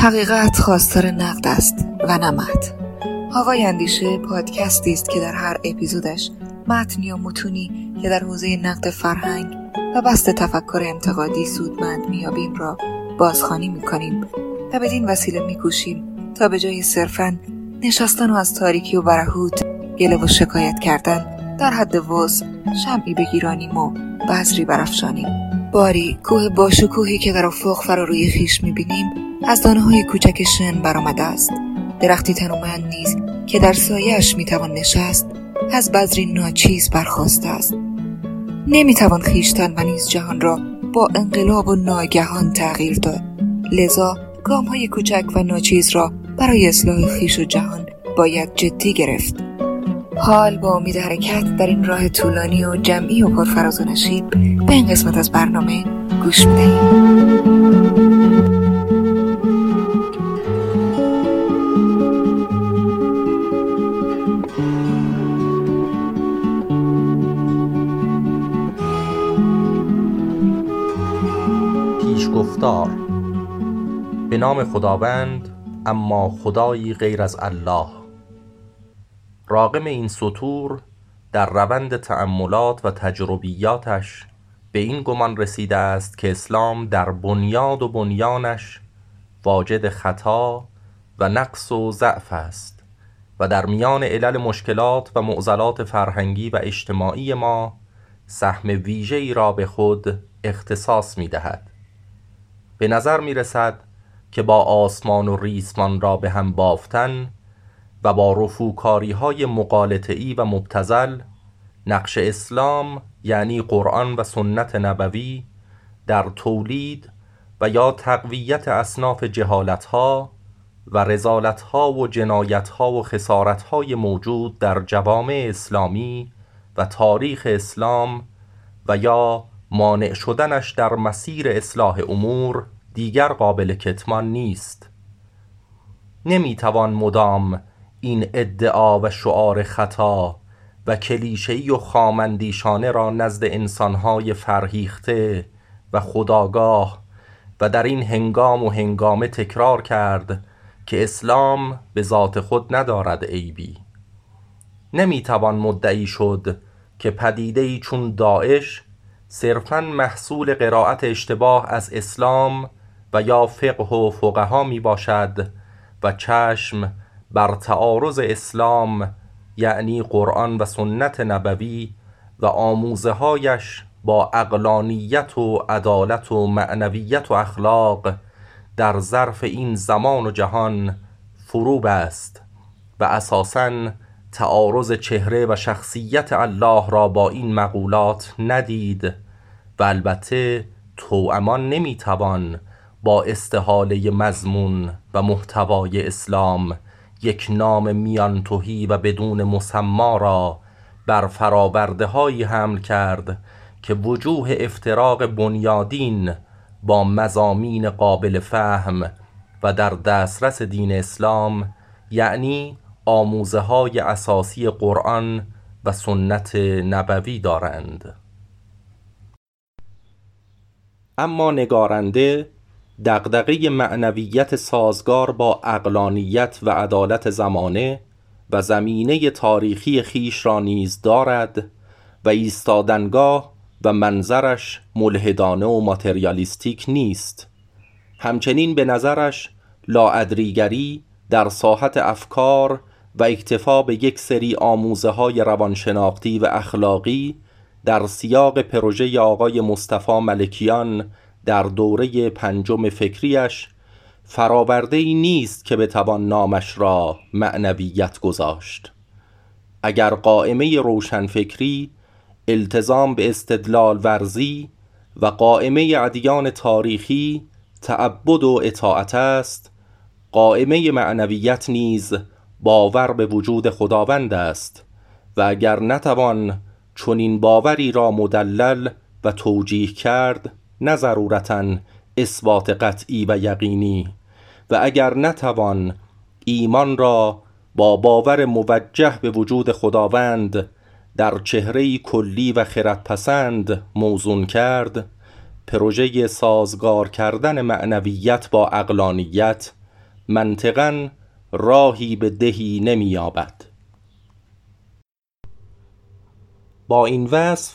حقیقت خواستار نقد است و نمد هوای اندیشه پادکستی است که در هر اپیزودش متن یا متونی که در حوزه نقد فرهنگ و بست تفکر انتقادی سودمند میابیم را بازخوانی می‌کنیم و بدین وسیله میکوشیم تا به جای صرفا نشستن و از تاریکی و برهوت گله و شکایت کردن در حد وز شمعی بگیرانیم و بذری برافشانیم. باری کوه باشکوهی که در افق فرا روی خیش می‌بینیم از دانه های کوچک شن برآمده است. درختی تنومند نیز که در سایش می‌توان نشست از بذری ناچیز برخواسته است. نمی‌توان خیشتن و نیز جهان را با انقلاب و ناگهان تغییر داد. لذا گام های کوچک و ناچیز را برای اصلاح خیش و جهان باید جدی گرفت. حال با امید حرکت در این راه طولانی و جمعی و پرفراز و نشیب به این قسمت از برنامه گوش می‌دهیم. گفتار به نام خداوند اما خدایی غیر از الله راقم این سطور در روند تأملات و تجربیاتش به این گمان رسیده است که اسلام در بنیاد و بنیانش واجد خطا و نقص و ضعف است و در میان علل مشکلات و معضلات فرهنگی و اجتماعی ما سهم ویژه‌ای را به خود اختصاص می دهد. به نظر می رسد که با آسمان و ریسمان را به هم بافتن و با رفوکاری های مقالطعی و مبتزل نقش اسلام یعنی قرآن و سنت نبوی در تولید و یا تقویت اصناف جهالت ها و رزالت ها و جنایت ها و خسارت های موجود در جوامع اسلامی و تاریخ اسلام و یا مانع شدنش در مسیر اصلاح امور دیگر قابل کتمان نیست. نمی‌توان مدام این ادعا و شعار خطا و کلیشه‌ای و خامندیشانه را نزد انسانهای فرهیخته و خداگاه و در این هنگام و هنگامه تکرار کرد که اسلام به ذات خود ندارد عیبی نمی‌توان مدعی شد که پدیده‌ای چون داعش صرفا محصول قرائت اشتباه از اسلام و یا فقه و فقها می باشد و چشم بر تعارض اسلام یعنی قرآن و سنت نبوی و آموزه هایش با اقلانیت و عدالت و معنویت و اخلاق در ظرف این زمان و جهان فروب است و اساساً تعارض چهره و شخصیت الله را با این مقولات ندید و البته توامان نمی‌توان با استحاله مضمون و محتوای اسلام یک نام میان توهی و بدون مسما را بر فراورده هایی حمل کرد که وجوه افتراق بنیادین با مزامین قابل فهم و در دسترس دین اسلام یعنی آموزه های اساسی قرآن و سنت نبوی دارند. اما نگارنده دغدغه معنویت سازگار با اقلانیت و عدالت زمانه و زمینه تاریخی خیش را نیز دارد و ایستادنگاه و منظرش ملحدانه و ماتریالیستیک نیست. همچنین به نظرش لاعدریگری در ساحت افکار و اکتفا به یک سری آموزه های روانشناختی و اخلاقی در سیاق پروژه آقای مصطفی ملکیان در دوره پنجم فکریش فراورده ای نیست که بتوان نامش را معنویت گذاشت. اگر قائمه روشنفکری التزام به استدلال ورزی و قائمه ادیان تاریخی تعبد و اطاعت است قائمه معنویت نیز باور به وجود خداوند است و اگر نتوان چنین باوری را مدلل و توجیه کرد نه ضرورتا اثبات قطعی و یقینی. و اگر نتوان ایمان را با باور موجه به وجود خداوند در چهره کلی و خردپسند موزون کرد پروژه سازگار کردن معنویت با اقلانیت منطقا راهی به دهی نمییابد. با این وصف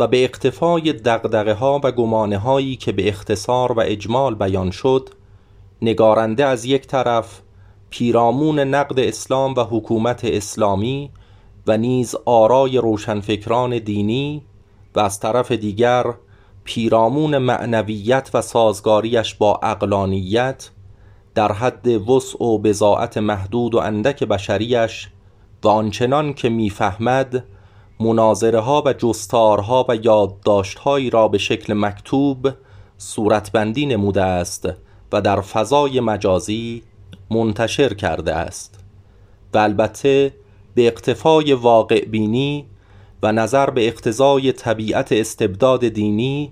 و به اقتفای دقدقه ها و گمانه هایی که به اختصار و اجمال بیان شد نگارنده از یک طرف پیرامون نقد اسلام و حکومت اسلامی و نیز آرای روشنفکران دینی و از طرف دیگر پیرامون معنویت و سازگاریش با اقلانیت در حد وسع و بزاعت محدود و اندک بشریش و آنچنان که می‌فهمد مناظره ها و جستارها و یادداشتهایی را به شکل مکتوب صورتبندی نموده است و در فضای مجازی منتشر کرده است و البته به اقتفای واقع بینی و نظر به اقتضای طبیعت استبداد دینی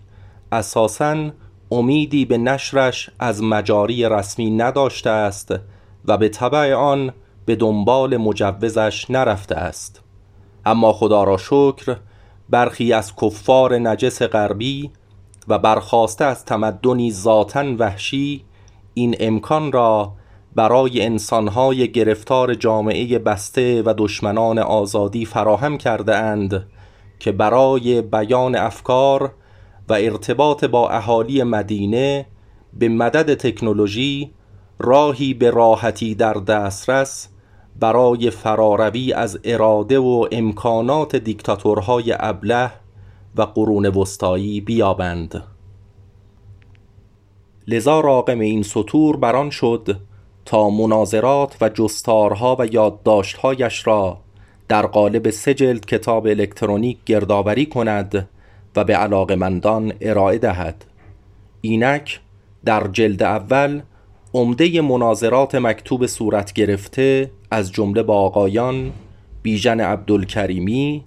اساساً امیدی به نشرش از مجاری رسمی نداشته است و به طبع آن به دنبال مجوزش نرفته است. اما خدا را شکر برخی از کفار نجس غربی و برخواسته از تمدنی ذاتا وحشی این امکان را برای انسانهای گرفتار جامعه بسته و دشمنان آزادی فراهم کرده اند که برای بیان افکار و ارتباط با اهالی مدینه به مدد تکنولوژی راهی به راحتی در دسترس برای فراروی از اراده و امکانات دیکتاتورهای ابله و قرون وسطایی بیابند. لذا راقم این سطور بران شد تا مناظرات و جستارها و یادداشتهایش را در قالب سه جلد کتاب الکترونیک گردآوری کند و به علاقمندان ارائه دهد. اینک در جلد اول عمده مناظرات مکتوب صورت گرفته از جمله با آقایان بیژن عبدالکریمی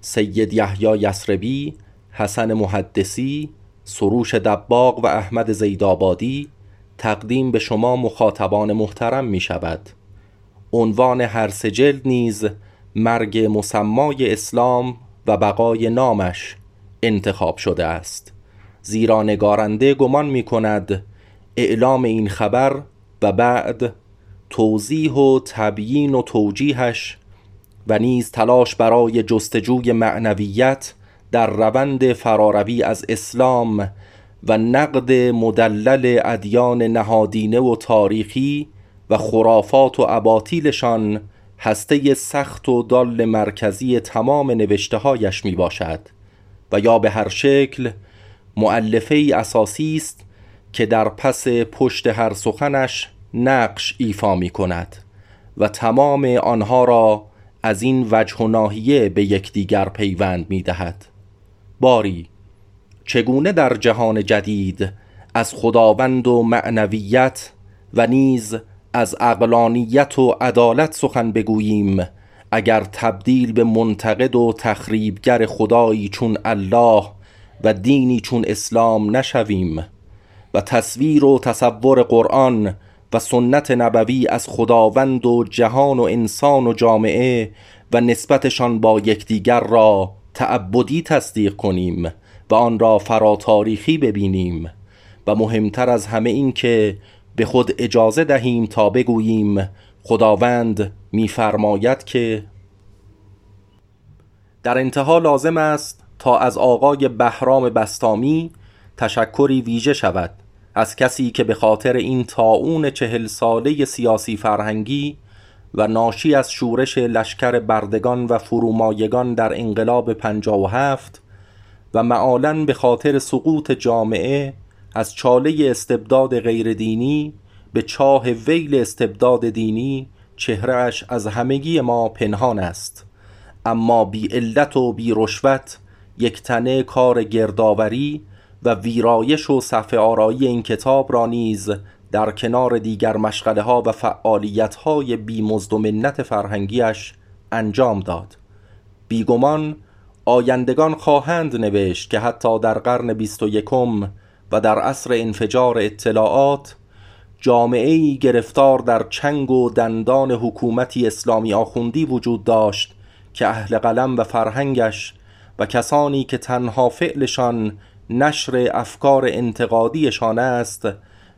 سید یحیی یسربی حسن محدثی سروش دباغ و احمد زیدآبادی تقدیم به شما مخاطبان محترم می شود عنوان هر سه جلد نیز مرگ مسمای اسلام و بقای نامش. انتخاب شده است. زیرا نگارنده گمان می کند اعلام این خبر و بعد توضیح و تبیین و توجیهش و نیز تلاش برای جستجوی معنویت در روند فراروی از اسلام و نقد مدلل ادیان نهادینه و تاریخی و خرافات و اباطیلشان هسته سخت و دال مرکزی تمام نوشته هایش می باشد و یا به هر شکل معلفه اساسی است که در پس پشت هر سخنش نقش ایفا می کند و تمام آنها را از این وجه و ناحیه به یکدیگر پیوند می دهد. باری چگونه در جهان جدید از خداوند و معنویت و نیز از اقلانیت و عدالت سخن بگوییم؟ اگر تبدیل به منتقد و تخریبگر خدایی چون الله و دینی چون اسلام نشویم و تصویر و تصور قرآن و سنت نبوی از خداوند و جهان و انسان و جامعه و نسبتشان با یکدیگر را تعبدی تصدیق کنیم و آن را فراتاریخی ببینیم و مهمتر از همه این که به خود اجازه دهیم تا بگوییم خداوند میفرماید که در انتها لازم است تا از آقای بهرام بستامی تشکری ویژه شود. از کسی که به خاطر این تاون چهل ساله سیاسی فرهنگی و ناشی از شورش لشکر بردگان و فرومایگان در انقلاب پنجاه و هفت و معالا به خاطر سقوط جامعه از چاله استبداد غیردینی به چاه ویل استبداد دینی چهرهش از همگی ما پنهان است. اما بی علت و بی رشوت یک تنه کار گردآوری و ویرایش و صفحه آرایی این کتاب را نیز در کنار دیگر مشغله ها و فعالیت های بی مزد فرهنگیش انجام داد. بیگمان آیندگان خواهند نوشت که حتی در قرن بیست و یکم و در عصر انفجار اطلاعات جامعه گرفتار در چنگ و دندان حکومتی اسلامی آخوندی وجود داشت که اهل قلم و فرهنگش و کسانی که تنها فعلشان نشر افکار انتقادیشان است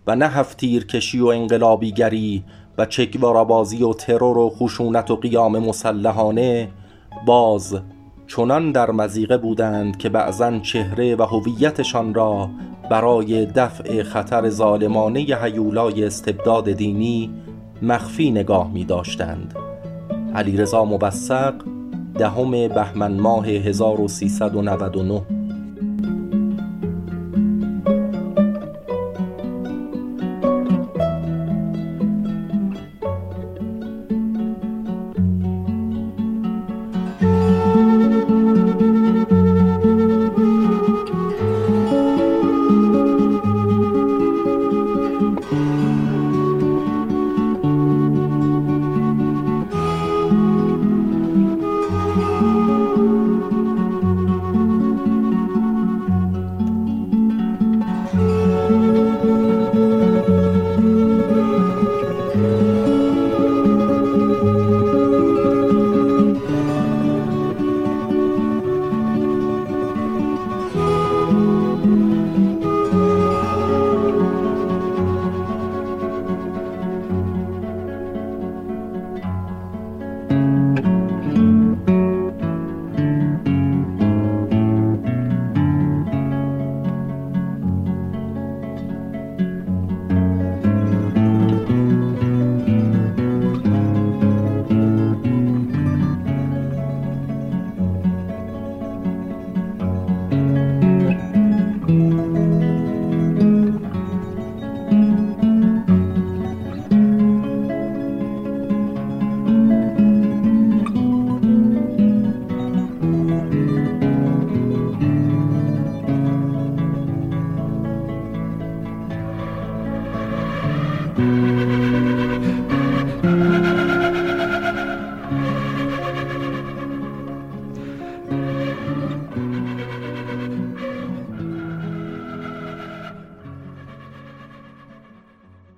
و نه هفتیرکشی و انقلابیگری و چکوارابازی و ترور و خشونت و قیام مسلحانه باز چنان در مزیقه بودند که بعضا چهره و هویتشان را برای دفع خطر ظالمانه هیولای استبداد دینی مخفی نگاه می داشتند علیرضا مبسق دهم بهمن ماه 1399